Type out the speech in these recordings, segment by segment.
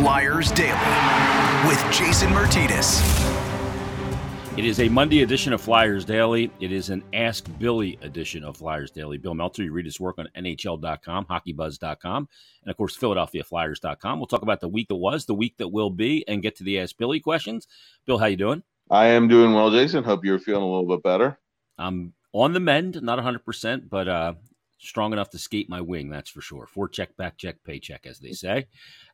Flyers Daily with Jason Myrtetus. It is a Monday edition of Flyers Daily. It is an Ask Billy edition of Flyers Daily. Bill Meltzer, you read his work on NHL.com, HockeyBuzz.com, and of course, PhiladelphiaFlyers.com. We'll talk about the week that was, the week that will be, and get to the Ask Billy questions. Bill, how you doing? I am doing well, Jason. Hope you're feeling a little bit better. I'm on the mend, not 100%, but uh, strong enough to skate my wing, that's for sure. Forecheck, back check, paycheck, as they say.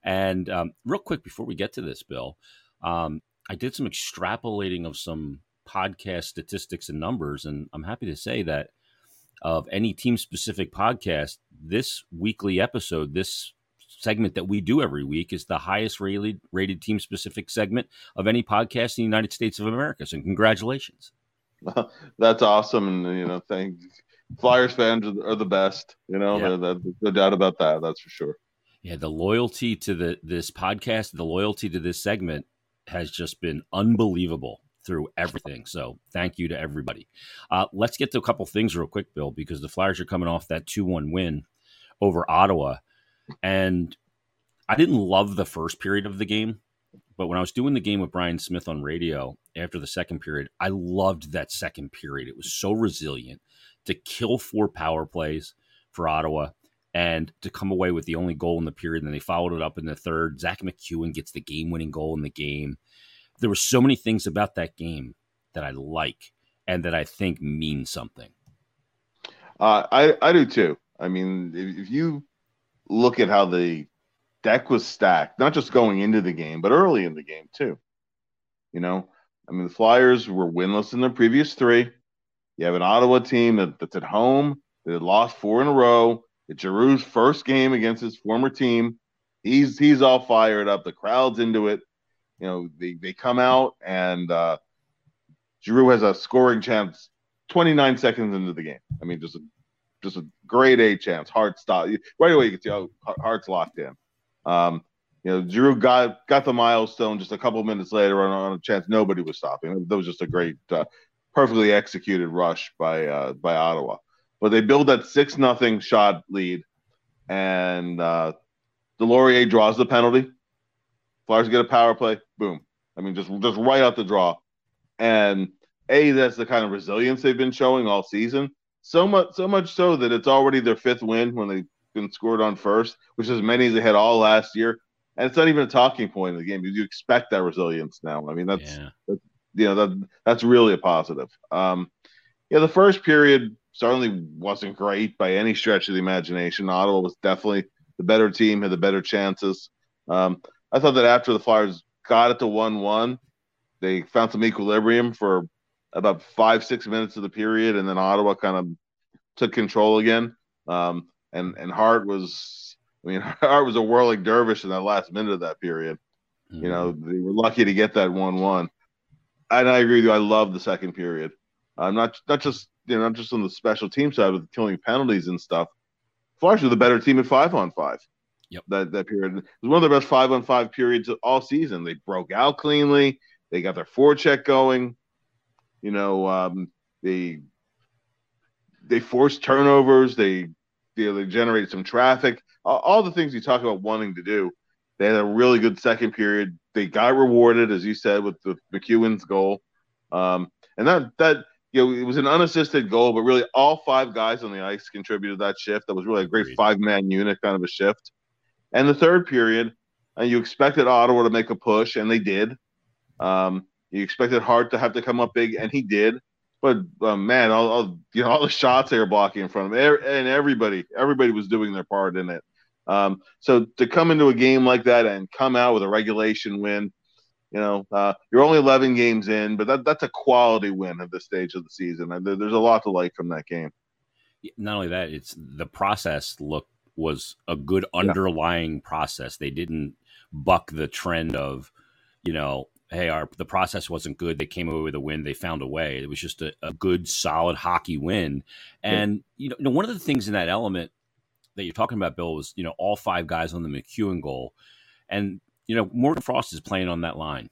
And um, real quick before we get to this, Bill, um, I did some extrapolating of some podcast statistics and numbers, and I'm happy to say that of any team specific podcast, this weekly episode, this segment that we do every week is the highest rated, rated team specific segment of any podcast in the United States of America. So congratulations. That's awesome. And, you know, thank Flyers fans are the best. You know, yeah. there's no doubt about that. That's for sure. Yeah, the loyalty to the this podcast, the loyalty to this segment has just been unbelievable through everything. So thank you to everybody. Uh, let's get to a couple things real quick, Bill, because the Flyers are coming off that two one win over Ottawa, and I didn't love the first period of the game. But when I was doing the game with Brian Smith on radio after the second period, I loved that second period. It was so resilient to kill four power plays for Ottawa and to come away with the only goal in the period. And then they followed it up in the third. Zach MacEwen gets the game winning goal in the game. There were so many things about that game that I like and that I think mean something. Uh, I, I do too. I mean, if, if you look at how the deck was stacked, not just going into the game, but early in the game too. You know, I mean, the Flyers were winless in their previous three. You have an Ottawa team that, that's at home that had lost four in a row. It's Giroux's first game against his former team. He's he's all fired up. The crowd's into it. You know, they, they come out and uh, Giroux has a scoring chance 29 seconds into the game. I mean, just a just a great A chance. Hart stop right away. You can see how Hart's locked in. Um, you know, Giroux got got the milestone just a couple minutes later on, on a chance nobody was stopping. That was just a great uh, perfectly executed rush by uh, by Ottawa. But they build that six nothing shot lead, and uh, Deslauriers draws the penalty. Flyers get a power play. Boom. I mean, just just right out the draw. And a that's the kind of resilience they've been showing all season. So much so much so that it's already their fifth win when they've been scored on first, which is as many as they had all last year. And it's not even a talking point in the game. You expect that resilience now. I mean, that's, yeah. that's you know that that's really a positive. Um, yeah, the first period certainly wasn't great by any stretch of the imagination. Ottawa was definitely the better team, had the better chances. Um, I thought that after the Flyers got it to one-one, they found some equilibrium for about five six minutes of the period, and then Ottawa kind of took control again. Um, and and Hart was, I mean, Hart was a whirling dervish in that last minute of that period. Mm-hmm. You know, they were lucky to get that one-one and I agree with you. I love the second period. I'm uh, not not just you know not just on the special team side with killing penalties and stuff. Flyers were the better team at five on five. Yep. That that period it was one of the best five on five periods of all season. They broke out cleanly. They got their forecheck going. You know, um, they they forced turnovers. They know, they generated some traffic. All, all the things you talk about wanting to do. They had a really good second period they got rewarded, as you said, with, the MacEwen's goal. Um, and that that you know it was an unassisted goal, but really all five guys on the ice contributed that shift. That was really a great five man unit kind of a shift. And the third period, and you expected Ottawa to make a push, and they did. Um, you expected Hart to have to come up big, and he did. But uh, man, all, all, you know all the shots they were blocking in front of him, and everybody everybody was doing their part in it. Um, so to come into a game like that and come out with a regulation win, you know, uh, you're only 11 games in, but that, that's a quality win at this stage of the season. And there's a lot to like from that game. Not only that, it's the process look was a good underlying yeah. process. They didn't buck the trend of, you know, hey, our the process wasn't good. They came away with a win. They found a way. It was just a, a good, solid hockey win. And yeah. you know, one of the things in that element that you're talking about, Bill, was you know all five guys on the MacEwen goal, and you know Morgan Frost is playing on that line,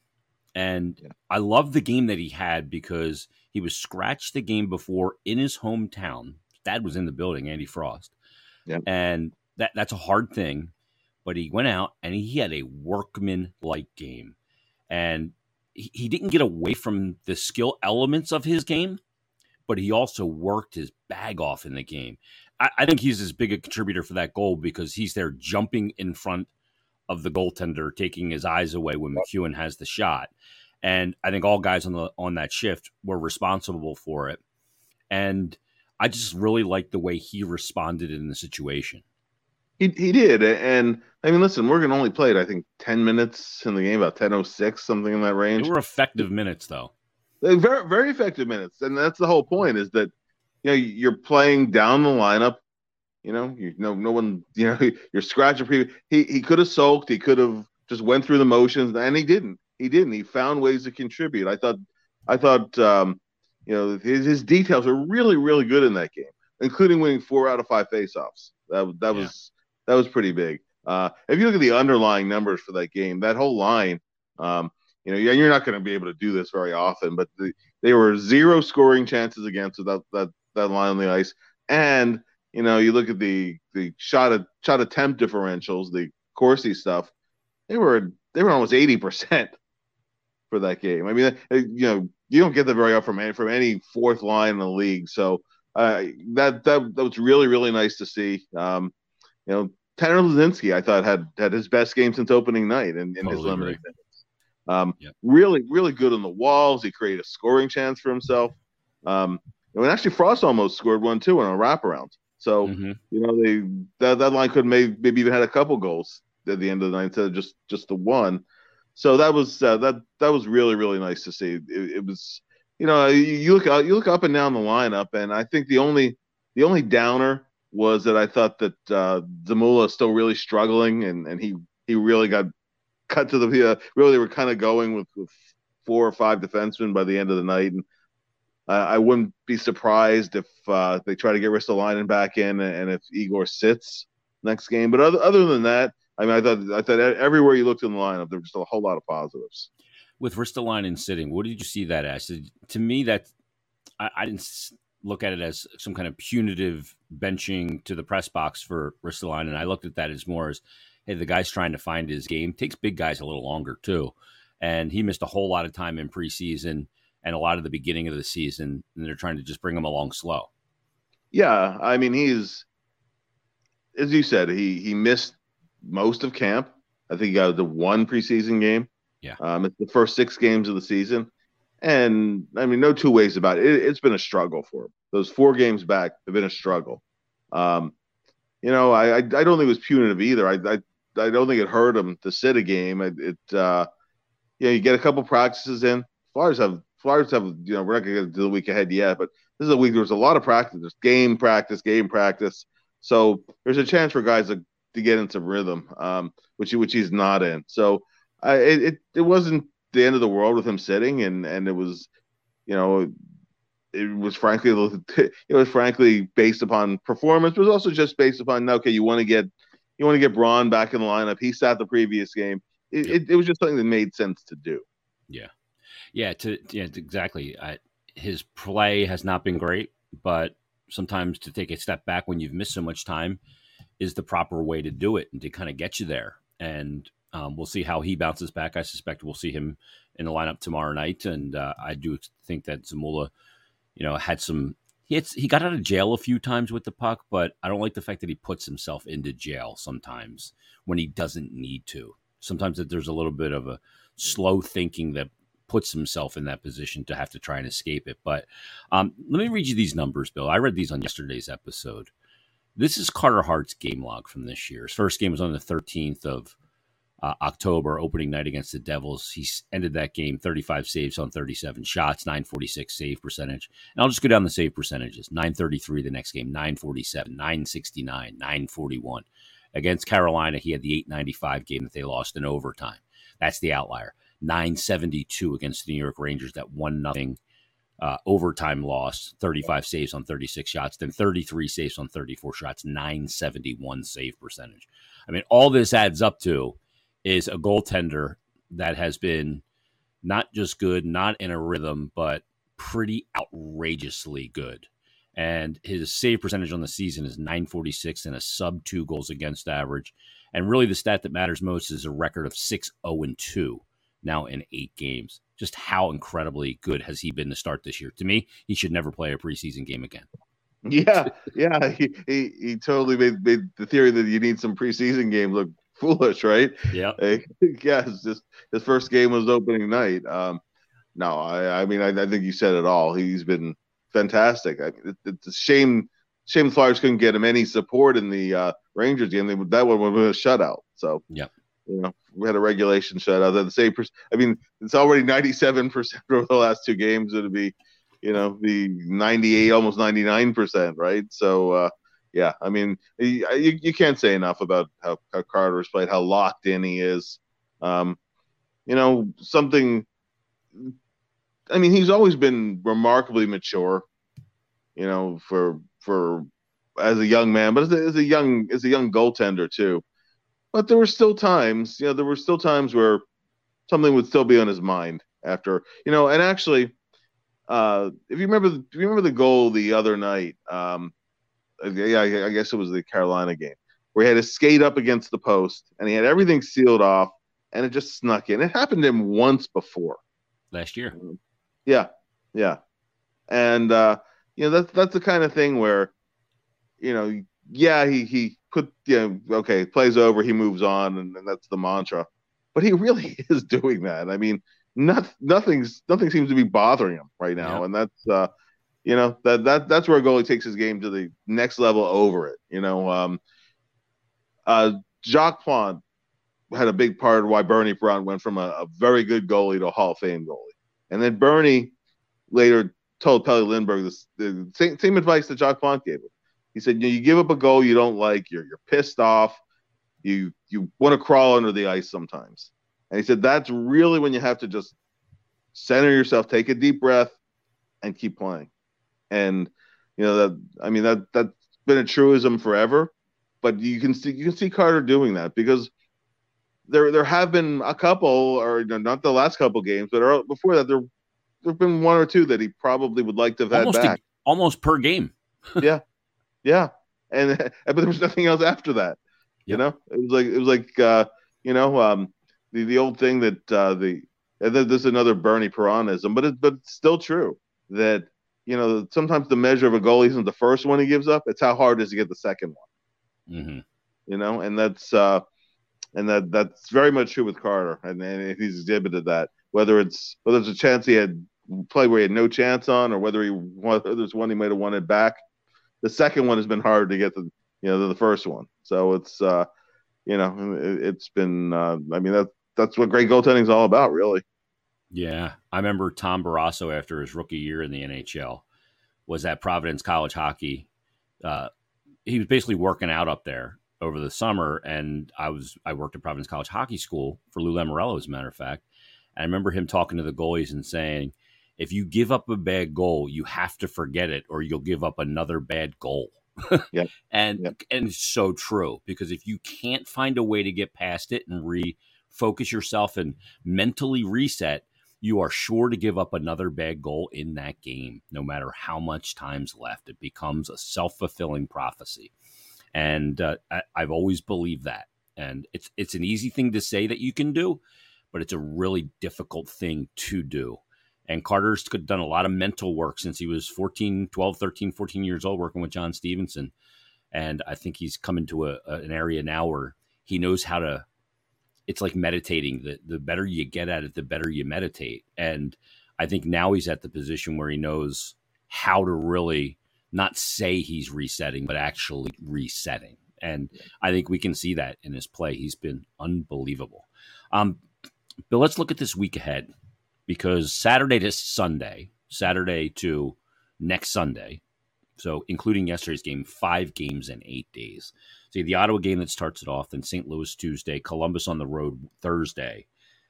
and yeah. I love the game that he had because he was scratched the game before in his hometown. Dad was in the building, Andy Frost, yeah. and that that's a hard thing. but he went out and he had a workman like game. And he, he didn't get away from the skill elements of his game, but he also worked his bag off in the game. I, I think he's as big a contributor for that goal because he's there jumping in front of the goaltender, taking his eyes away when MacEwen has the shot. And I think all guys on the on that shift were responsible for it. And I just really liked the way he responded in the situation. He he did, and I mean, listen, Morgan only played I think ten minutes in the game, about ten oh six, something in that range. They were effective minutes, though. They're very very effective minutes, and that's the whole point. Is that you know you're playing down the lineup. You know, you know, no one. You know, you're scratching. Pre- he he could have sulked. He could have just went through the motions, and he didn't. He didn't. He found ways to contribute. I thought. I thought. Um, you know, his, his details are really really good in that game, including winning four out of five faceoffs. That that was that was pretty big. Uh, if you look at the underlying numbers for that game, that whole line, um, you know, yeah, you're not going to be able to do this very often, but the, they were zero scoring chances against that that that line on the ice, and you know, you look at the the shot at, shot attempt differentials, the Corsi stuff, they were they were almost eighty percent for that game. I mean, you know, you don't get that very often from any, from any fourth line in the league, so uh, that that that was really really nice to see. Um, you know, Tanner Laczynski, I thought had had his best game since opening night in, in totally his limited minutes. Um. Really, really good on the walls. He created a scoring chance for himself. Um, and actually, Frost almost scored one too on a wraparound. So mm-hmm. you know, they that, that line could maybe maybe even had a couple goals at the end of the night instead of just just the one. So that was uh, that that was really really nice to see. It, it was you know you, you look you look up and down the lineup, and I think the only the only downer was that I thought that uh, Zamula is still really struggling, and, and he he really got cut to the uh, really they were kind of going with, with four or five defensemen by the end of the night, and uh, I wouldn't be surprised if uh, they try to get Ristolainen back in, and if Igor sits next game. But other other than that, I mean, I thought I thought everywhere you looked in the lineup, there was just a whole lot of positives. With Ristolainen sitting, what did you see that as? To me, that I, I didn't look at it as some kind of punitive benching to the press box for Ristolainen. And I looked at that as more as, hey, the guy's trying to find his game. Takes big guys a little longer too, and he missed a whole lot of time in preseason and a lot of the beginning of the season, and they're trying to just bring him along slow. Yeah, I mean he's as you said, he he missed most of camp. I think he got the one preseason game. Yeah, um, it's the first six games of the season. And I mean, no two ways about it. it. has been a struggle for him. Those four games back have been a struggle. Um, you know, I, I, I don't think it was punitive either. I I, I don't think it hurt him to sit a game. It, it uh, you know, you get a couple practices in. As far Flyers have Flyers have you know we're not going to get to the week ahead yet, but this is a week. there's a lot of practice. There's game practice, game practice. So there's a chance for guys to, to get into rhythm, um, which he, which he's not in. So I, it, it it wasn't the end of the world with him sitting, and and it was, you know, it was frankly it was frankly based upon performance, but it was also just based upon okay, you want to get you want to get Braun back in the lineup. He sat the previous game. It, yep. it, it, was just something that made sense to do. Yeah, yeah, to yeah, exactly. I, his play has not been great, but sometimes to take a step back when you've missed so much time is the proper way to do it and to kind of get you there. And um, we'll see how he bounces back. I suspect we'll see him in the lineup tomorrow night, and uh, I do think that Zamula, you know, had some. He he got out of jail a few times with the puck, but I don't like the fact that he puts himself into jail sometimes when he doesn't need to. Sometimes that there's a little bit of a slow thinking that puts himself in that position to have to try and escape it. But um, let me read you these numbers, Bill. I read these on yesterday's episode. This is Carter Hart's game log from this year. His first game was on the 13th of uh, October opening night against the Devils. He ended that game 35 saves on 37 shots, 946 save percentage. And I'll just go down the save percentages 933 the next game, 947, 969, 941. Against Carolina, he had the 895 game that they lost in overtime. That's the outlier. 972 against the New York Rangers, that one nothing uh, overtime loss, 35 saves on 36 shots, then 33 saves on 34 shots, 971 save percentage. I mean, all this adds up to is a goaltender that has been not just good, not in a rhythm, but pretty outrageously good. and his save percentage on the season is 946 and a sub two goals against average. And really, the stat that matters most is a record of 6 0 and 2 now in eight games. Just how incredibly good has he been to start this year? To me, he should never play a preseason game again. Yeah, yeah, he, he, he totally made, made the theory that you need some preseason game look foolish, right? Yeah, yeah. Just his first game was opening night. Um, no, I, I mean, I, I, think you said it all. He's been fantastic. I, it, it's a shame, shame the Flyers couldn't get him any support in the uh, Rangers game. They, that one would have been a shutout. So, yeah, you know, we had a regulation shutout. At the same, I mean, it's already ninety-seven percent over the last two games. It'd be, you know, the ninety-eight, almost ninety-nine percent, right? So, uh, yeah, I mean, you, you can't say enough about how, how Carter's played, how locked in he is. Um, you know, something. I mean, he's always been remarkably mature. You know, for for as a young man, but as a, as a young as a young goaltender too. But there were still times, you know, there were still times where something would still be on his mind after, you know, and actually, uh, if you remember, if you remember the goal the other night, um, yeah, I guess it was the Carolina game where he had to skate up against the post and he had everything sealed off and it just snuck in. It happened to him once before last year. Yeah, yeah, and uh, you know that's that's the kind of thing where, you know, yeah, he he put you know okay plays over, he moves on, and, and that's the mantra. But he really is doing that. I mean, not, nothing's nothing seems to be bothering him right now, yeah. and that's uh, you know that that that's where a goalie takes his game to the next level over it. You know, um, uh, Jacques Plante had a big part of why Bernie Brown went from a, a, very good goalie to a Hall of Fame goalie, and then Bernie later told Pelle Lindbergh this, the same, same advice that Jacques Plante gave him. He said, you, know, you give up a goal you don't like, you're you're pissed off, you you want to crawl under the ice sometimes. And he said that's really when you have to just center yourself, take a deep breath, and keep playing and you know that I mean that that's been a truism forever. But you can see you can see Carter doing that because there there have been a couple, or you know, not the last couple games, but before that there there've been one or two that he probably would like to have almost had back, a, almost per game. yeah, yeah, and but there was nothing else after that. You know, it was like it was like uh, you know um, the the old thing that uh, the there's another Bernie Parentism, but it, but it's still true that you know, sometimes the measure of a goal isn't the first one he gives up; it's how hard it is to get the second one. Mm-hmm. You know, and that's uh, and that that's very much true with Carter, and, and he's exhibited that. Whether it's whether it's a chance he had play where he had no chance on, or whether he whether there's one he might have wanted back, the second one has been hard to get the you know the first one. So it's uh, you know it, has been uh, I mean that that's what great goaltending is all about, really. Yeah, I remember Tom Barrasso after his rookie year in the NHL was at Providence College Hockey. Uh, he was basically working out up there over the summer, and I was I worked at Providence College Hockey School for Lou Lamoriello, as a matter of fact. And I remember him talking to the goalies and saying, "If you give up a bad goal, you have to forget it, or you'll give up another bad goal." yeah, and yep. and it's so true because if you can't find a way to get past it and refocus yourself and mentally reset, you are sure to give up another bad goal in that game, no matter how much time's left. It becomes a self fulfilling prophecy. And uh, I, I've always believed that. And it's it's an easy thing to say that you can do, but it's a really difficult thing to do. And Carter's done a lot of mental work since he was 14, 12, 13, 14 years old working with John Stevenson. And I think he's come into a, a, an area now where he knows how to it's like meditating. The the better you get at it, the better you meditate. And I think now he's at the position where he knows how to really not say he's resetting, but actually resetting. And I think we can see that in his play. He's been unbelievable. Um, but let's look at this week ahead because Saturday to Sunday, Saturday to next Sunday, so including yesterday's game, five games in eight days. See the Ottawa game that starts it off, then St. Louis Tuesday, Columbus on the road Thursday.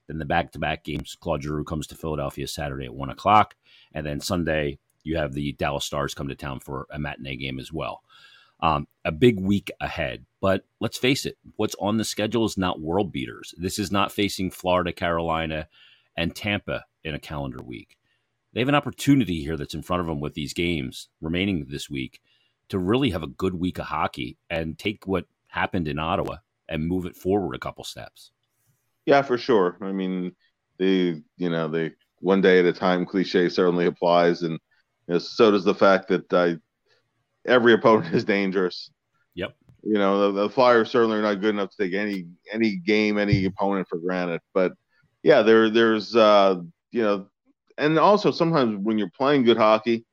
Then the back to back games, Claude Giroux comes to Philadelphia Saturday at one o'clock. And then Sunday, you have the Dallas Stars come to town for a matinee game as well. Um, a big week ahead. But let's face it, what's on the schedule is not world beaters. This is not facing Florida, Carolina, and Tampa in a calendar week. they have an opportunity here that's in front of them with these games remaining this week to really have a good week of hockey and take what happened in Ottawa and move it forward a couple steps. Yeah, for sure. I mean, the you know the one day at a time cliche certainly applies, and you know, so does the fact that uh, every opponent is dangerous. Yep. You know the, the Flyers certainly are not good enough to take any any game, any opponent for granted. But yeah, there there's uh, you know, and also sometimes when you're playing good hockey,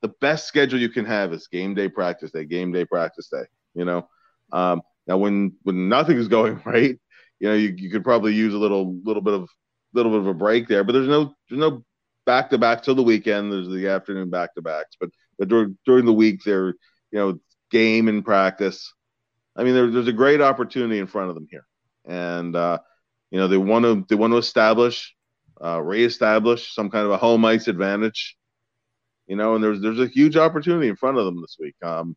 the best schedule you can have is game day practice day, game day practice day. You know, um, now when when nothing is going right, you know you, you could probably use a little little bit of little bit of a break there, but there's no there's no back to back till the weekend. There's the afternoon back to backs, but but during during the week they're you know game and practice. I mean, there, there's a great opportunity in front of them here, and uh, you know they want to they want to establish, uh, reestablish some kind of a home ice advantage. You know, and there's there's a huge opportunity in front of them this week. Um,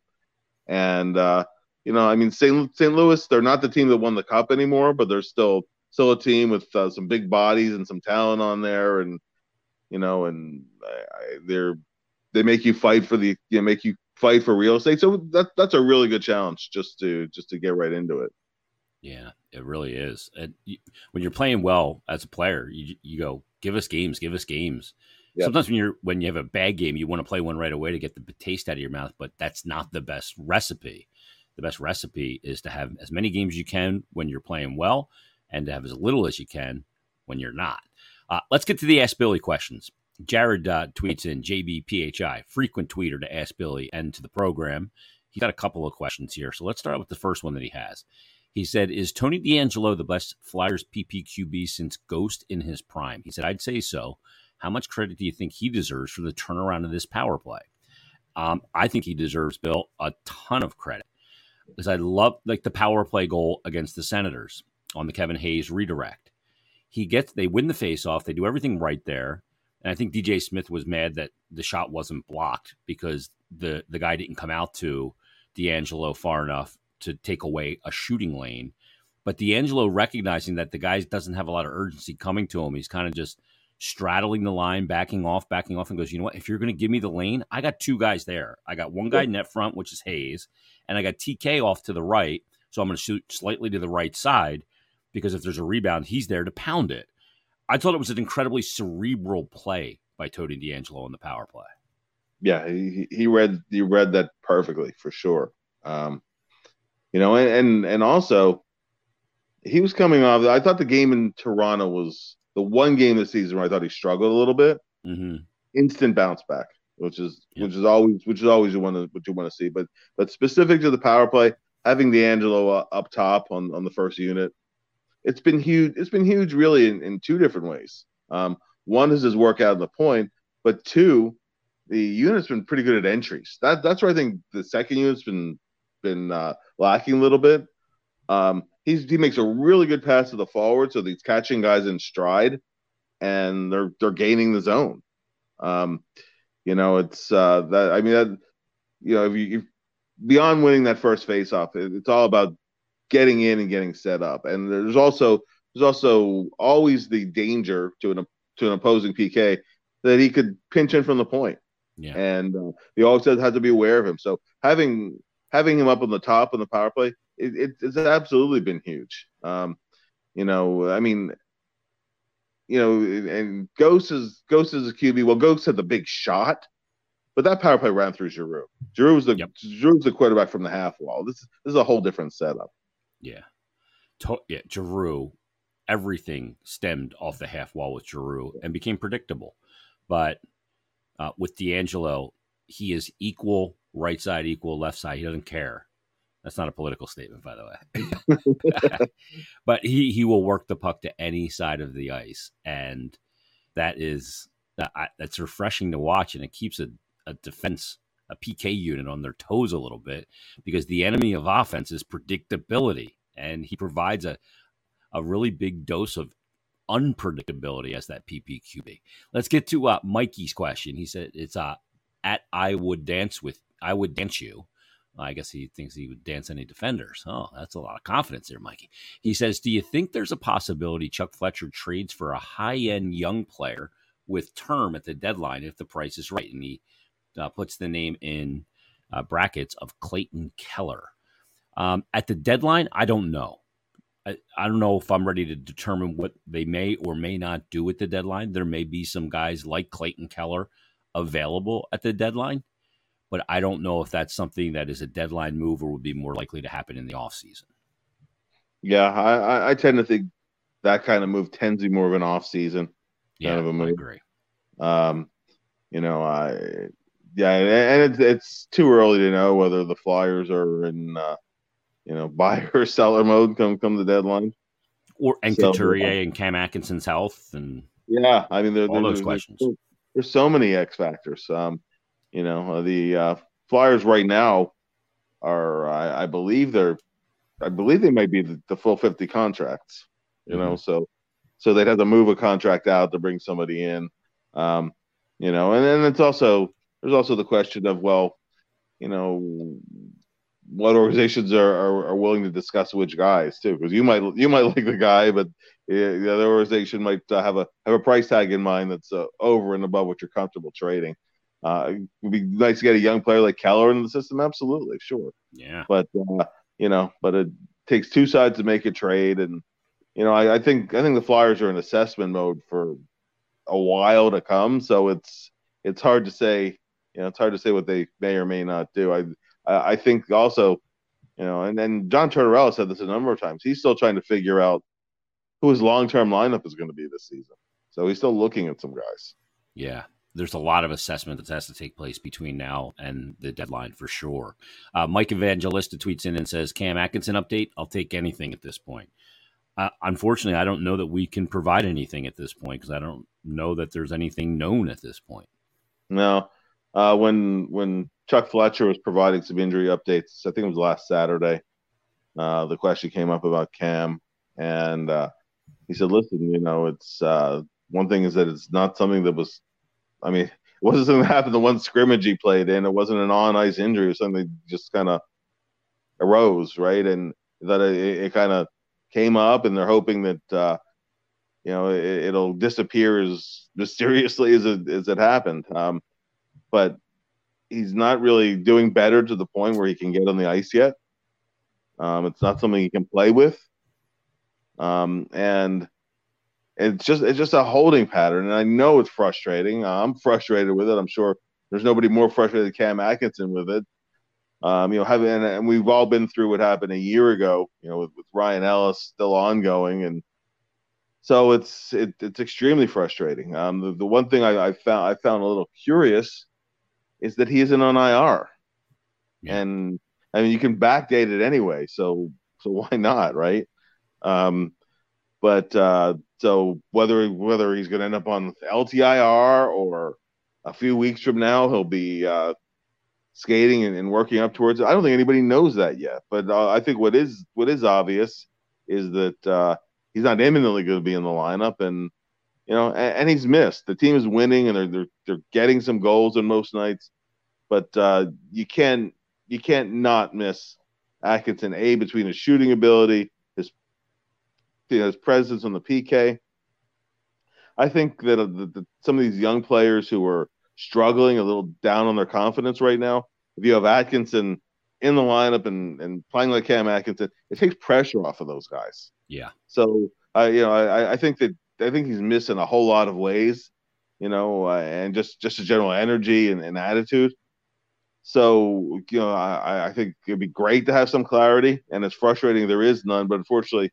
and uh, you know, I mean, St. St. Louis, they're not the team that won the cup anymore, but they're still still a team with uh, some big bodies and some talent on there, and you know, and I, they're they make you fight for the you know, make you fight for real estate. So that that's a really good challenge just to just to get right into it. Yeah, it really is. And you, when you're playing well as a player, you you go give us games, give us games. Yep. Sometimes when you're when you have a bad game, you want to play one right away to get the taste out of your mouth, but that's not the best recipe. The best recipe is to have as many games as you can when you're playing well, and to have as little as you can when you're not. Uh, let's get to the Ask Billy questions. Jared uh, tweets in JBPHI, frequent tweeter to Ask Billy and to the program. He's got a couple of questions here. So let's start with the first one that he has. He said, Is Tony DeAngelo the best Flyers PPQB since Ghost in his prime? He said, I'd say so. How much credit do you think he deserves for the turnaround of this power play? Um, I think he deserves, Bill, a ton of credit because I love like the power play goal against the Senators on the Kevin Hayes redirect. He gets they win the face off, they do everything right there. And I think DJ Smith was mad that the shot wasn't blocked because the the guy didn't come out to DeAngelo far enough to take away a shooting lane. But DeAngelo recognizing that the guy doesn't have a lot of urgency coming to him, he's kind of just straddling the line, backing off, backing off, and goes, you know what? If you're going to give me the lane, I got two guys there. I got one guy net front, which is Hayes, and I got TK off to the right. So I'm going to shoot slightly to the right side because if there's a rebound, he's there to pound it. I thought it was an incredibly cerebral play by Tony DeAngelo on the power play. Yeah, he, he read he read that perfectly for sure. Um, you know, and, and and also he was coming off. I thought the game in Toronto was the one game this season where I thought he struggled a little bit. Mm-hmm. Instant bounce back, which is yeah. which is always which is always you want to what you want to see. But but specific to the power play, having DeAngelo uh, up top on on the first unit, it's been huge. It's been huge, really, in, in two different ways. Um, one is his work out of the point, but two, the unit's been pretty good at entries. That that's where I think the second unit's been been uh, lacking a little bit. Um, he's he makes a really good pass to the forward, so he's catching guys in stride, and they're they're gaining the zone. Um, you know, it's uh, that I mean that you know if you if, beyond winning that first faceoff, it, it's all about getting in and getting set up. And there's also there's also always the danger to an to an opposing PK that he could pinch in from the point. Yeah. And uh, you always have to be aware of him. So having having him up on the top on the power play, it, it, it's absolutely been huge. Um, you know, I mean, you know, and Ghost is Ghost is a QB. Well, Ghost had the big shot, but that power play ran through Giroux. Giroux was the yep. Giroux was the quarterback from the half wall. This this is a whole different setup. Yeah, to- yeah, Giroux. Everything stemmed off the half wall with Giroux and became predictable. But uh, with DeAngelo, he is equal right side, equal left side. He doesn't care. That's not a political statement, by the way. but he he will work the puck to any side of the ice, and that is that that's refreshing to watch, and it keeps a, a defense a PK unit on their toes a little bit because the enemy of offense is predictability, and he provides a a really big dose of unpredictability as that PPQB. Let's get to uh, Mikey's question. He said it's uh, at I would dance with I would dance you. I guess he thinks he would dance any defenders. Oh, that's a lot of confidence there, Mikey. He says, Do you think there's a possibility Chuck Fletcher trades for a high end young player with term at the deadline if the price is right. And he uh, puts the name in uh, brackets of Clayton Keller. Um, at the deadline, I don't know. I, I don't know if I'm ready to determine what they may or may not do at the deadline. There may be some guys like Clayton Keller available at the deadline, but I don't know if that's something that is a deadline move or would be more likely to happen in the offseason. Yeah, I, I tend to think that kind of move tends to be more of an offseason yeah, kind of a move. I agree. Um, you know, I yeah, and it's it's too early to know whether the Flyers are in uh, you know buyer or seller mode come come the deadline. Or and so, Couturier and Cam Atkinson's health and yeah, I mean there, all those questions. There's, there's, so many X factors. Um, you know, the uh, Flyers right now are I, I, believe they're I believe they might be the, the full 50 contracts. You mm-hmm. know, so so they'd have to move a contract out to bring somebody in. Um, you know, and then it's also there's also the question of well, you know, what organizations are, are, are willing to discuss which guys too, because you might you might like the guy, but the other organization might uh, have a have a price tag in mind that's uh, over and above what you're comfortable trading. Uh, it would be nice to get a young player like Keller in the system. Absolutely, sure. Yeah. But uh, you know, but it takes two sides to make a trade, and you know, I, I think I think the Flyers are in assessment mode for a while to come. So it's it's hard to say. You know, it's hard to say what they may or may not do. I I think also, you know, and then John Tortorella said this a number of times. He's still trying to figure out who his long term lineup is going to be this season. So he's still looking at some guys. Yeah, there's a lot of assessment that has to take place between now and the deadline for sure. Uh, Mike Evangelista tweets in and says, "Cam Atkinson update. I'll take anything at this point." Uh, unfortunately, I don't know that we can provide anything at this point because I don't know that there's anything known at this point. No, uh, when when Chuck Fletcher was providing some injury updates, I think it was last Saturday. Uh, the question came up about Cam, and uh, he said, "Listen, you know, it's uh, one thing is that it's not something that was, I mean, it wasn't something that happened the one scrimmage he played in. It wasn't an on ice injury or something just kind of arose, right? And that it, it kind of came up, and they're hoping that uh, you know it, will disappear as mysteriously as it as it happened. Um, but he's not really doing better to the point where he can get on the ice yet. Um, it's not something he can play with, um, and it's just it's just a holding pattern. And I know it's frustrating. I'm frustrated with it. I'm sure there's nobody more frustrated than Cam Atkinson with it. Um, you know, having and we've all been through what happened a year ago. You know, with, with Ryan Ellis still ongoing, and so it's it, it's extremely frustrating. Um, the, the one thing I, I found I found a little curious is that he isn't on IR, yeah. and I mean you can backdate it anyway. So so why not, right? Um, but uh, so whether whether he's going to end up on LTIR or a few weeks from now he'll be uh, skating and, and, working up towards it. I don't think anybody knows that yet. But uh, I think what is what is obvious is that uh, he's not imminently going to be in the lineup, and you know, and, and, he's missed. The team is winning, and they're they're, they're getting some goals on most nights, but uh, you can't you can't not miss Atkinson. A between his shooting ability, you know, his presence on the PK. I think that, uh, the, the, some of these young players who are struggling a little down on their confidence right now. If you have Atkinson in the lineup and, and playing like Cam Atkinson, it takes pressure off of those guys. Yeah. So I, you know, I, I think that I think he's missing a whole lot of ways, you know, uh, and just just a general energy and, and attitude. So you know, I, I think it'd be great to have some clarity, and it's frustrating there is none. But unfortunately,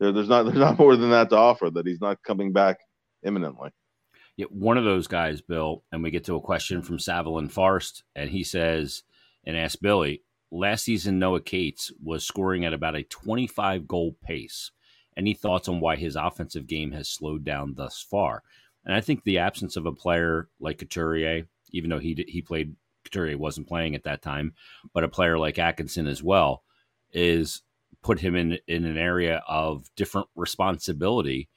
there, there's not there's not more than that to offer. That he's not coming back imminently Yeah, one of those guys, Bill, and we get to a question from Savalin Farst, and he says, and ask Billy, last season Noah Cates was scoring at about a 25 goal pace. Any thoughts on why his offensive game has slowed down thus far? And I think the absence of a player like Couturier, even though he he played Couturier wasn't playing at that time, but a player like Atkinson as well, is put him in in an area of different responsibility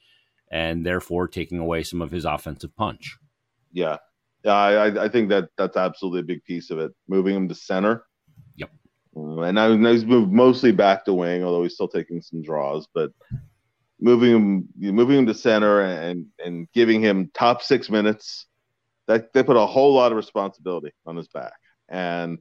and therefore taking away some of his offensive punch. Yeah, yeah, I, I think that that's absolutely a big piece of it. Moving him to center. Yep. Uh, and now, now he's moved mostly back to wing, although he's still taking some draws. But moving him moving him to center and and giving him top six minutes. That they put a whole lot of responsibility on his back. And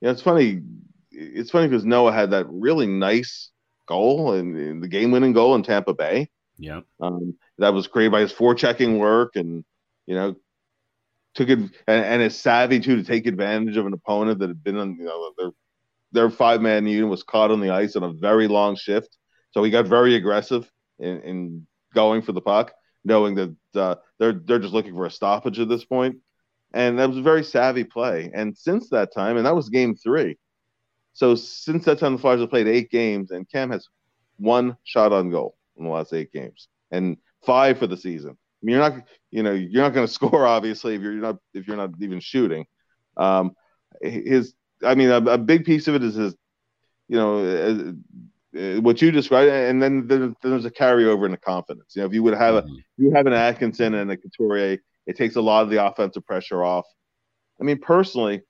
you know, it's funny. It's funny because Noah had that really nice goal and the game-winning goal in Tampa Bay. Yeah, um, that was created by his forechecking work, and you know, took it and, and his savvy too to take advantage of an opponent that had been on you know their their five-man unit was caught on the ice on a very long shift, so he got very aggressive in, in going for the puck, knowing that uh, they're they're just looking for a stoppage at this point. And that was a very savvy play. And since that time, and that was game three. So since that time, the Flyers have played eight games, and Cam has one shot on goal in the last eight games, and five for the season. I mean, you're not, you know, you're not going to score obviously if you're not if you're not even shooting. Um, his, I mean, a, a big piece of it is his, you know, uh, what you described, and then there's a carryover in the confidence. You know, if you would have a, mm-hmm. you have an Atkinson and a Couturier, it takes a lot of the offensive pressure off. I mean, personally,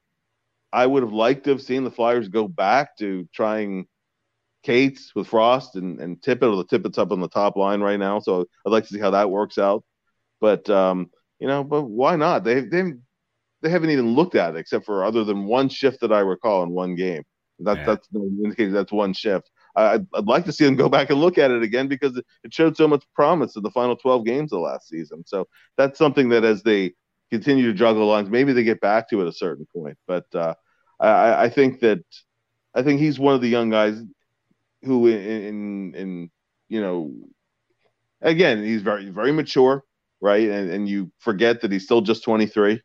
I would have liked to have seen the Flyers go back to trying Cates with Frost and, and Tippett, or the Tippett's up on the top line right now. So I'd like to see how that works out. But um, you know, but why not? They they they haven't even looked at it except for other than one shift that I recall in one game. That yeah. that's indicated that's one shift. I'd, I'd like to see them go back and look at it again because it showed so much promise in the final 12 games of last season. So that's something that as they continue to juggle lines, maybe they get back to at a certain point. But uh, I, I, think that I think he's one of the young guys who, in, in, in you know, again, he's very very mature, right? And and you forget that he's still just 23,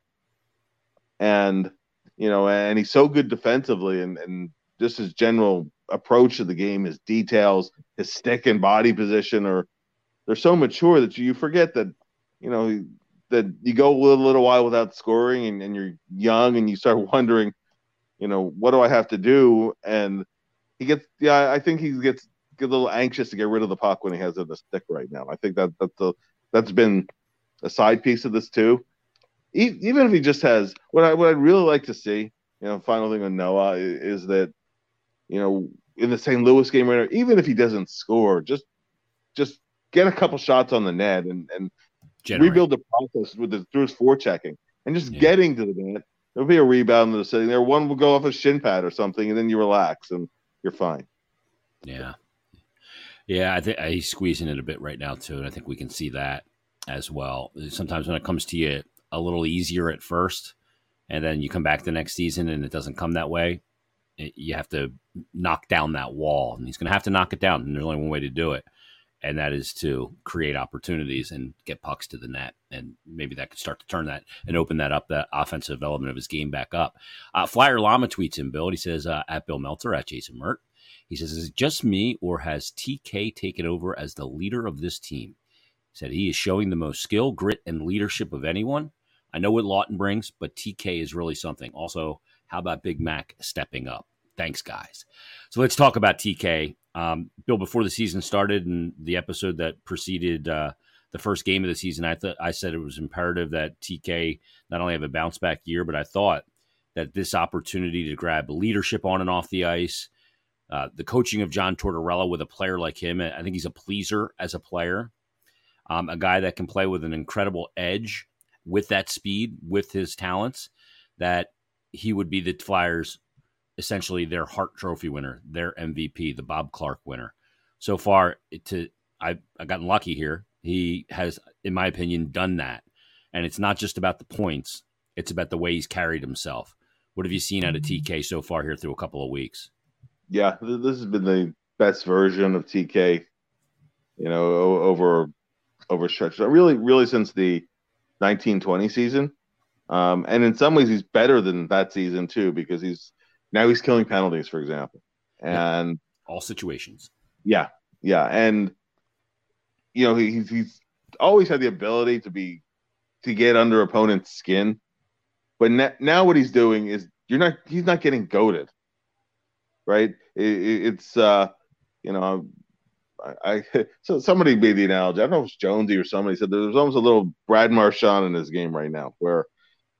and you know, and he's so good defensively, and and just his general approach to the game, his details, his stick and body position are they're so mature that you forget that you know that you go a little, little while without scoring and, and you're young and you start wondering, you know, what do I have to do? And he gets yeah, I think he gets get a little anxious to get rid of the puck when he has it in the stick right now. I think that that's the that's been a side piece of this too. Even if he just has what I what I'd really like to see, you know, final thing on Noah is that you know, in the St. Louis game right now, even if he doesn't score, just just get a couple shots on the net and and Generate. rebuild the process with the through his forechecking and just yeah. getting to the net. There'll be a rebound that's sitting there. One will go off a shin pad or something, and then you relax and you're fine. Yeah, yeah. I think uh, he's squeezing it a bit right now too, and I think we can see that as well. Sometimes when it comes to you a little easier at first, and then you come back the next season and it doesn't come that way, you have to knock down that wall, and he's going to have to knock it down. And there's only one way to do it, and that is to create opportunities and get pucks to the net, and maybe that could start to turn that and open that up, that offensive element of his game back up. Uh, Flyer Llama tweets him, Bill. He says uh, at Bill Meltzer at Jason Mert. He says, "Is it just me, or has TK taken over as the leader of this team?" He said he is showing the most skill, grit, and leadership of anyone. I know what Laughton brings, but TK is really something. Also, how about Big Mac stepping up? Thanks, guys. So let's talk about TK. Um, Bill, before the season started and the episode that preceded uh, the first game of the season, I thought I said it was imperative that TK not only have a bounce back year, but I thought that this opportunity to grab leadership on and off the ice, uh, the coaching of John Tortorella with a player like him, I think he's a pleaser as a player, um, a guy that can play with an incredible edge with that speed, with his talents, that he would be the Flyers essentially their Hart Trophy winner, their MVP, the Bob Clarke winner. So far, to I I gotten lucky here. He has, in my opinion, done that, and it's not just about the points; it's about the way he's carried himself. What have you seen out of TK so far here through a couple of weeks? Yeah, this has been the best version of TK, you know, over over stretch. Really, really since the 1920 season. Um, and in some ways, he's better than that season too because he's now he's killing penalties, for example, and yeah. all situations. Yeah, yeah, and you know he's he's always had the ability to be to get under opponent's skin, but now what he's doing is you're not he's not getting goaded, right? It, it's uh, you know. I, I so somebody made the analogy. I don't know if it's Jonesy or somebody said there's almost a little Brad Marchand in his game right now, where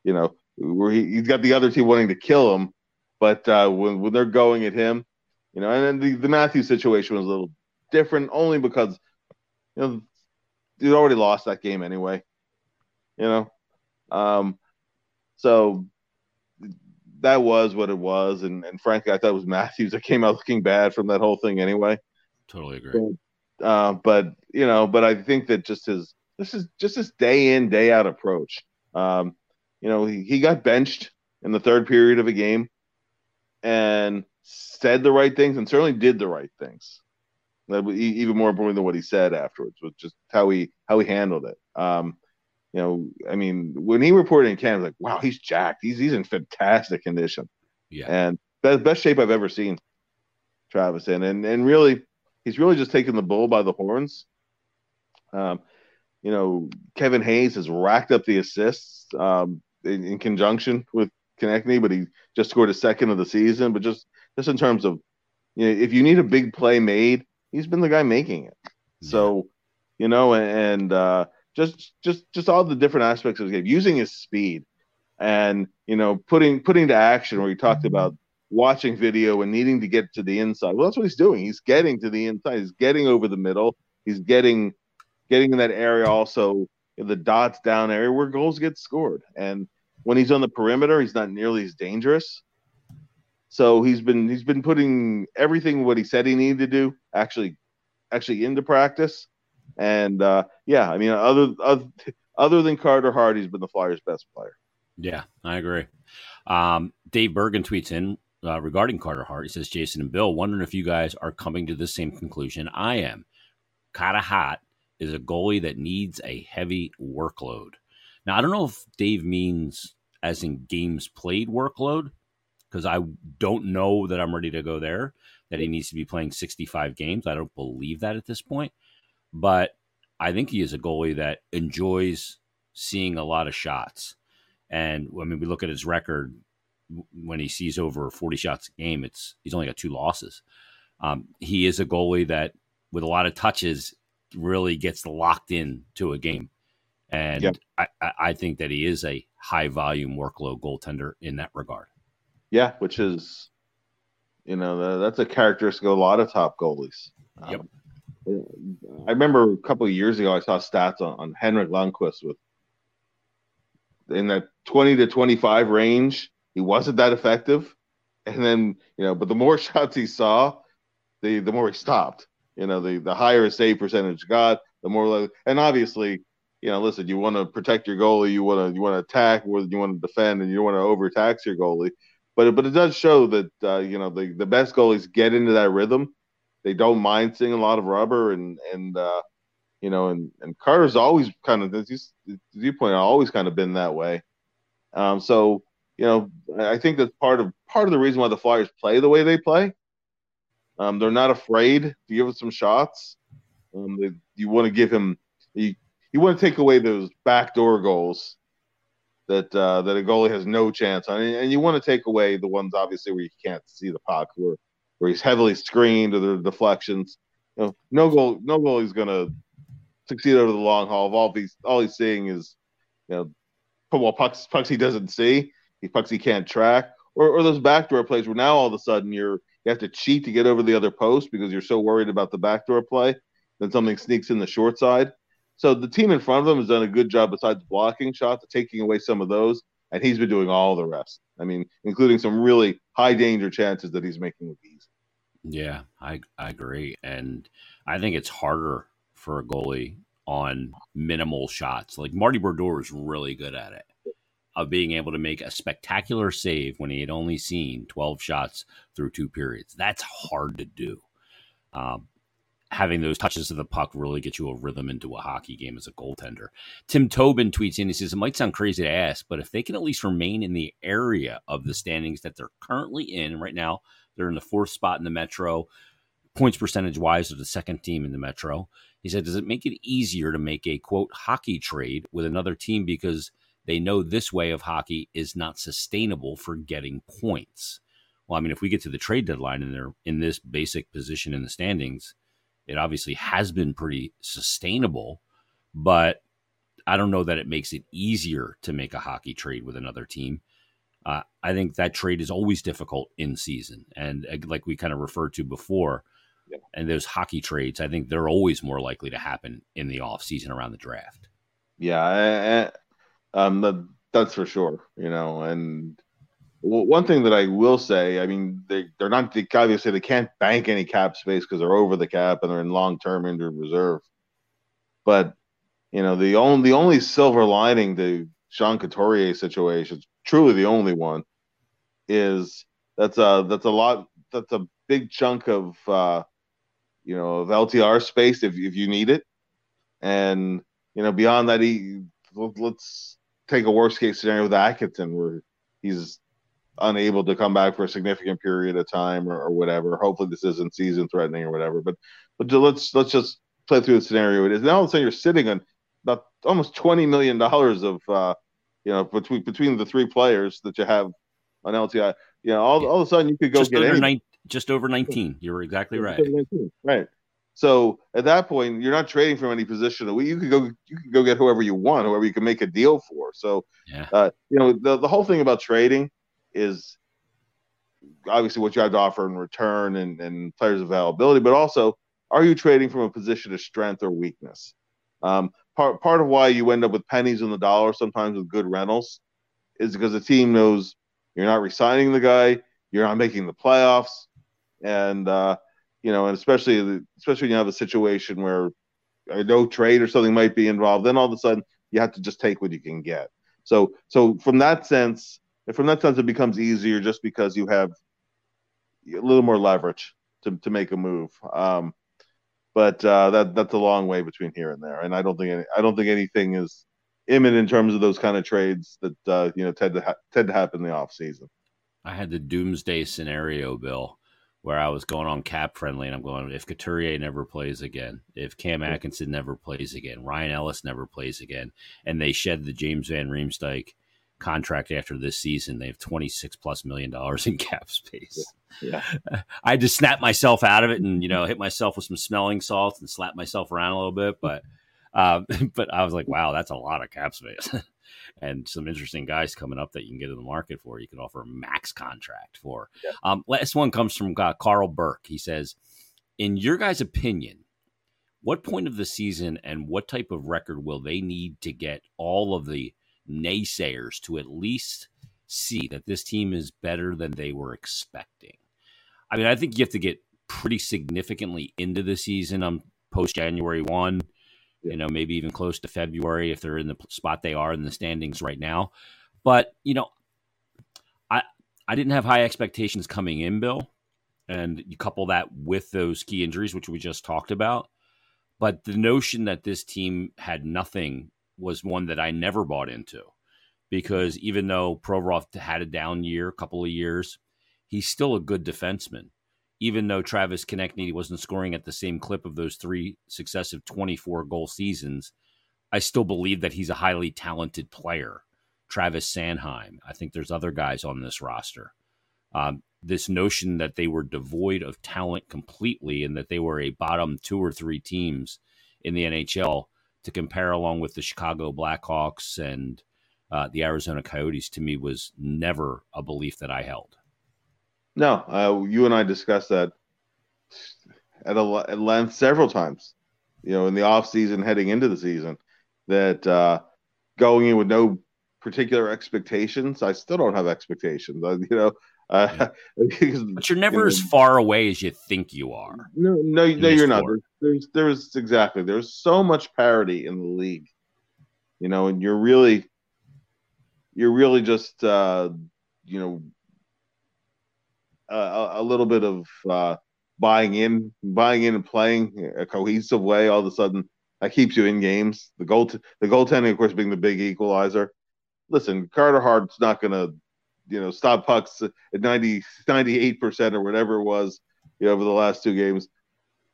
you know where he, he's got the other team wanting to kill him, but uh, when when they're going at him, you know, and then the, the Matthews situation was a little different only because you know, you already lost that game anyway. You know, um, so that was what it was, and and frankly, I thought it was Matthews that came out looking bad from that whole thing anyway. Totally agree. Uh, but you know, but I think that just his this is just his day in day out approach. Um, you know, he, he got benched in the third period of a game, and said the right things and certainly did the right things. Even more important than what he said afterwards was just how he how he handled it. Um, you know, I mean, when he reported in Canada, like, wow, he's jacked. He's he's in fantastic condition. Yeah, and best best shape I've ever seen Travis in, and and really, he's really just taken the bull by the horns. Um, you know, Kevin Hayes has racked up the assists um, in, in conjunction with Konecny, but he just scored a second of the season. But just just in terms of, you know, if you need a big play made, he's been the guy making it. So, you know, and uh, just just just all the different aspects of the game, using his speed, and you know, putting putting to action where he talked mm-hmm. about watching video and needing to get to the inside. Well, that's what he's doing. He's getting to the inside. He's getting over the middle. He's getting getting in that area also the dots down area where goals get scored. And when he's on the perimeter, he's not nearly as dangerous. So he's been he's been putting everything what he said he needed to do actually actually into practice. And uh, yeah, I mean other, other other than Carter Hart, he's been the Flyers' best player. Yeah, I agree. Um, Dave Bergen tweets in uh, regarding Carter Hart. He says, Jason and Bill, wondering if you guys are coming to the same conclusion I am. Carter Hart is a goalie that needs a heavy workload. Now, I don't know if Dave means as in games played workload, because I don't know that I'm ready to go there, that he needs to be playing 65 games. I don't believe that at this point. But I think he is a goalie that enjoys seeing a lot of shots. And I mean, we look at his record when he sees over 40 shots a game, it's he's only got two losses. Um, he is a goalie that, with a lot of touches, really gets locked in to a game. And yep. I, I think that he is a high volume workload goaltender in that regard. Yeah, which is, you know, that's a characteristic of a lot of top goalies. Yep. Um, I remember a couple of years ago, I saw stats on, on Henrik Lundqvist with in that 20 to 25 range. He wasn't that effective. And then, you know, but the more shots he saw, the the more he stopped. You know, the the higher his save percentage got, the more like, and obviously you know, listen, you want to protect your goalie, you want to you want to attack more than you want to defend, and you want to overtax your goalie. But but it does show that uh, you know the the best goalies get into that rhythm. They don't mind seeing a lot of rubber, and and uh, you know, and and Carter's always kind of as you, as you point out, always kind of been that way. Um, so you know, I think that's part of part of the reason why the Flyers play the way they play. Um, they're not afraid to give him some shots. Um, they, you want to give him you you want to take away those backdoor goals that uh, that a goalie has no chance on, and you want to take away the ones obviously where you can't see the puck, where where he's heavily screened or the deflections. You know, no goal, no goalie's going to succeed over the long haul. Of All he's all he's seeing is, you know, football pucks pucks he doesn't see, he pucks he can't track, or or those backdoor plays where now all of a sudden you're you have to cheat to get over the other post because you're so worried about the backdoor play. Then something sneaks in the short side. So the team in front of him has done a good job besides blocking shots, taking away some of those, and he's been doing all the rest. I mean, including some really high danger chances that he's making with ease. Yeah, I I agree, and I think it's harder for a goalie on minimal shots. Like Marty Brodeur is really good at it, of being able to make a spectacular save when he had only seen twelve shots through two periods. That's hard to do. Um, having those touches of the puck really get you a rhythm into a hockey game as a goaltender. Tim Tobin tweets in, he says, It might sound crazy to ask, but if they can at least remain in the area of the standings that they're currently in, right now, they're in the fourth spot in the Metro, points percentage wise, they're the second team in the Metro. He said, Does it make it easier to make a quote hockey trade with another team because they know this way of hockey is not sustainable for getting points? Well, I mean, if we get to the trade deadline and they're in this basic position in the standings, it obviously has been pretty sustainable, but I don't know that it makes it easier to make a hockey trade with another team. Uh, I think that trade is always difficult in season. And uh, like we kind of referred to before, Yeah. And those hockey trades, I think they're always more likely to happen in the off season around the draft. Yeah, um, that's for sure. You know, and one thing that I will say, I mean, they they're not they obviously they can't bank any cap space because they're over the cap and they're in long term injured reserve. But you know, the only the only silver lining to Sean Couturier situation, truly the only one, is that's a that's a lot that's a big chunk of uh, you know of LTR space if if you need it, and you know beyond that, he let's take a worst case scenario with Atkinson where he's unable to come back for a significant period of time or, or whatever. Hopefully this isn't season threatening or whatever. But but let's let's just play through the scenario it is. Now all of a sudden you're sitting on about almost twenty million dollars of uh, you know between between the three players that you have on LTI. You know, all, all of a sudden you could go just get over nine, just over nineteen. You're exactly right. Right. So at that point, you're not trading from any position. You could go, you could go get whoever you want, whoever you can make a deal for. So, yeah. uh, you know, the the whole thing about trading is obviously what you have to offer in return and, and players availability, but also are you trading from a position of strength or weakness? Um, part part of why you end up with pennies on the dollar sometimes with good rentals is because the team knows you're not resigning the guy, you're not making the playoffs, and uh, you know, and especially especially when you have a situation where no trade or something might be involved, then all of a sudden you have to just take what you can get. So so from that sense, from that sense, it becomes easier just because you have a little more leverage to, to make a move. Um, but uh, that that's a long way between here and there, and I don't think any, I don't think anything is imminent in terms of those kind of trades that uh, you know tend to ha- tend to happen in the off season. I had the doomsday scenario, Bill, where I was going on cap friendly, and I'm going if Couturier never plays again, if Cam Atkinson never plays again, Ryan Ellis never plays again, and they shed the James Van Riemsdyk contract after this season. They have 26 plus million dollars in cap space. Yeah. I had to snap myself out of it and, you know, hit myself with some smelling salts and slap myself around a little bit. But, um, but I was like, wow, that's a lot of cap space. and some interesting guys coming up that you can get in the market for. You can offer a max contract for. Yeah. Um, last one comes from uh, Carl Burke. He says, in your guys' opinion, what point of the season and what type of record will they need to get all of the naysayers to at least see that this team is better than they were expecting. I mean, I think you have to get pretty significantly into the season um, on post January 1, yeah. you know, maybe even close to February if they're in the spot they are in the standings right now. But, you know, I I didn't have high expectations coming in, Bill. And you couple that with those key injuries, which we just talked about. But the notion that this team had nothing was one that I never bought into because even though Provorov had a down year, a couple of years, he's still a good defenseman. Even though Travis Konecny wasn't scoring at the same clip of those three successive 24 goal seasons, I still believe that he's a highly talented player. Travis Sanheim. I think there's other guys on this roster. Um, this notion that they were devoid of talent completely and that they were a bottom two or three teams in the NHL to compare along with the Chicago Blackhawks and uh, the Arizona Coyotes to me was never a belief that I held. No, uh, you and I discussed that at, a, at length several times. You know, in the off season, heading into the season, that uh, going in with no particular expectations. I still don't have expectations. Uh, you know, uh, because, but you're never you know, as far away as you think you are. No, no, no, you're not. There's, there's exactly. There's so much parity in the league, you know, and you're really, you're really just, uh, you know, a, a little bit of uh, buying in, buying in, and playing a cohesive way. All of a sudden, that keeps you in games. The goal, the goaltending, of course, being the big equalizer. Listen, Carter Hart's not going to you know, stop pucks at 90, 98% or whatever it was, you know, over the last two games,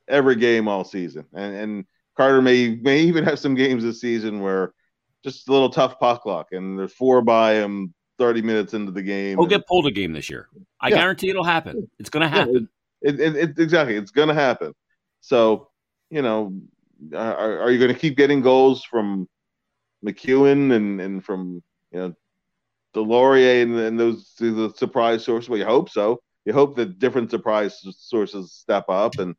every game all season. And, and Carter may, may even have some games this season where just a little tough puck luck and there's four by him 30 minutes into the game. He'll and, get pulled a game this year. I yeah. guarantee it'll happen. It's going to happen. Yeah, it, it, it, exactly. It's going to happen. So, you know, are, are you going to keep getting goals from MacEwen and, and from, you know, Laurier and, and those the surprise sources. Well, you hope so. You hope that different surprise sources step up, and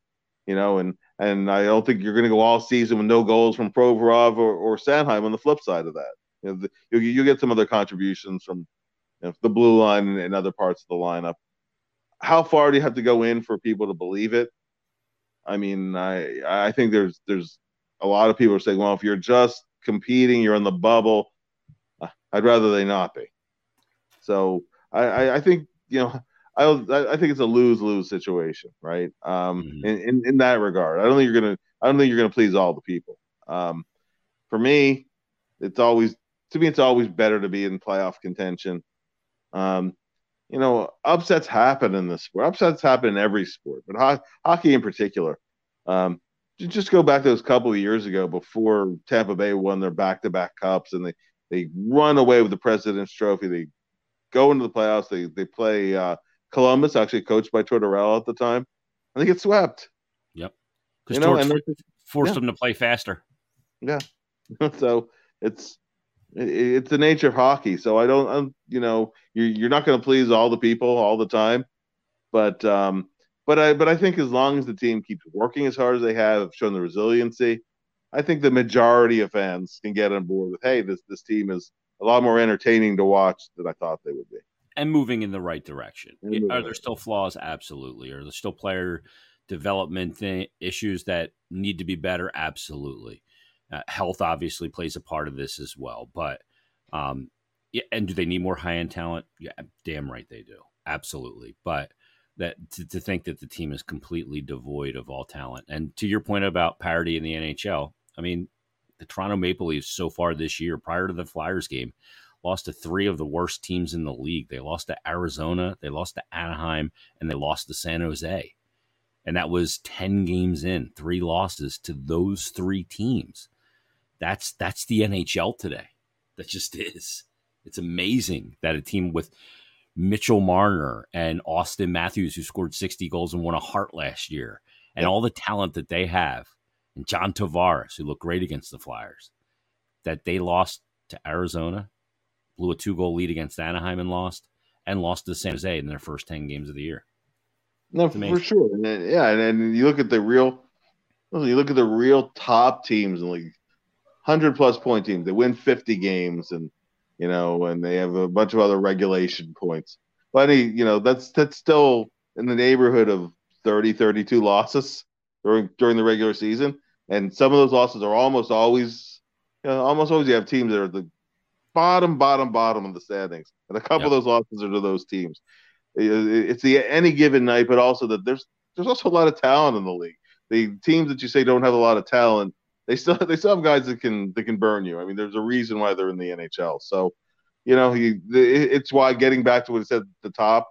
you know, and and I don't think you're going to go all season with no goals from Provorov or, or Sanheim on the flip side of that. You know, the, you, you get some other contributions from you know, the blue line and, and other parts of the lineup. How far do you have to go in for people to believe it? I mean, I I think there's there's a lot of people are saying, well, if you're just competing, you're in the bubble. Uh, I'd rather they not be. So I, I, I think you know I I think it's a lose lose situation, right? Um, mm-hmm. in, in, in that regard, I don't think you're gonna I don't think you're gonna please all the people. Um, for me, it's always to me it's always better to be in playoff contention. Um, you know, upsets happen in this sport. Upsets happen in every sport, but ho- hockey in particular. Um, just go back to those couple of years ago before Tampa Bay won their back-to-back cups and they they run away with the President's Trophy. They go into the playoffs. They they play uh, Columbus, actually coached by Tortorella at the time, and they get swept. Yep, because you know, and forced yeah. them to play faster. Yeah, so it's it's the nature of hockey. So I don't, I'm, you know, you're you're not going to please all the people all the time, but um, but I but I think as long as the team keeps working as hard as they have, shown the resiliency, I think the majority of fans can get on board with, hey, this this team is a lot more entertaining to watch than I thought they would be. And moving in the right direction. Are there still flaws? Absolutely. Are there still player development th- issues that need to be better? Absolutely. Uh, health obviously plays a part of this as well. But, um, yeah, and do they need more high end talent? Yeah, damn right they do. Absolutely. But that to, to think that the team is completely devoid of all talent. And to your point about parity in the NHL, I mean, the Toronto Maple Leafs so far this year, prior to the Flyers game, lost to three of the worst teams in the league. They lost to Arizona, they lost to Anaheim, and they lost to San Jose. And that was 10 games in, three losses to those three teams. That's that's the NHL today. That just is. It's amazing that a team with Mitchell Marner and Austin Matthews, who scored 60 goals and won a Hart last year, and all the talent that they have and John Tavares, who looked great against the Flyers, that they lost to Arizona, blew a two goal lead against Anaheim and lost, and lost to San Jose in their first 10 games of the year. No, for sure. And then, yeah, and, and you look at the real, you look at the real top teams in the league, 100 plus point teams, they win 50 games and, you know, and they have a bunch of other regulation points. But, any, you know, that's, that's still in the neighborhood of 30, 32 losses during, during the regular season and some of those losses are almost always, you know, almost always you have teams that are the bottom, bottom, bottom of the standings, and a couple yep. of those losses are to those teams. It's the any given night, but also that there's there's also a lot of talent in the league. The teams that you say don't have a lot of talent, they still they still have guys that can that can burn you. I mean, there's a reason why they're in the NHL. So, you know, he, it's why getting back to what it said at the top,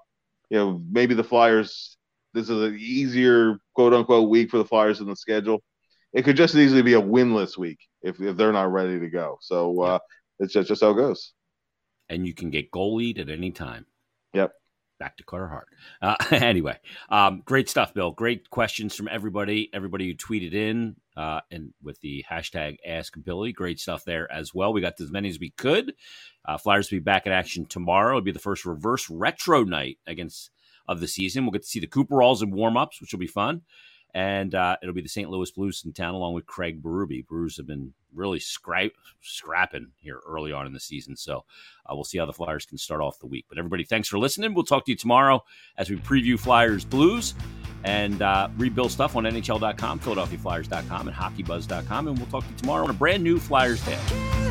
you know, maybe the Flyers. This is an easier quote unquote week for the Flyers in the schedule it could just easily be a winless week if, if they're not ready to go. So uh, it's just, just how it goes. And you can get goalied at any time. Yep. Back to Carter Hart. Uh, anyway, um, great stuff, Bill. Great questions from everybody. Everybody who tweeted in uh, and with the hashtag Ask Billy. Great stuff there as well. We got as many as we could. Uh, Flyers will be back in action tomorrow. It'll be the first reverse retro night against of the season. We'll get to see the Cooperalls and warm ups, which will be fun and uh, it'll be the St. Louis Blues in town along with Craig Berube. Blues have been really scra- scrapping here early on in the season, so uh, we'll see how the Flyers can start off the week. But everybody, thanks for listening. We'll talk to you tomorrow as we preview Flyers Blues and uh, read Bill stuff on NHL.com, PhiladelphiaFlyers.com, and HockeyBuzz.com, and we'll talk to you tomorrow on a brand new Flyers Day.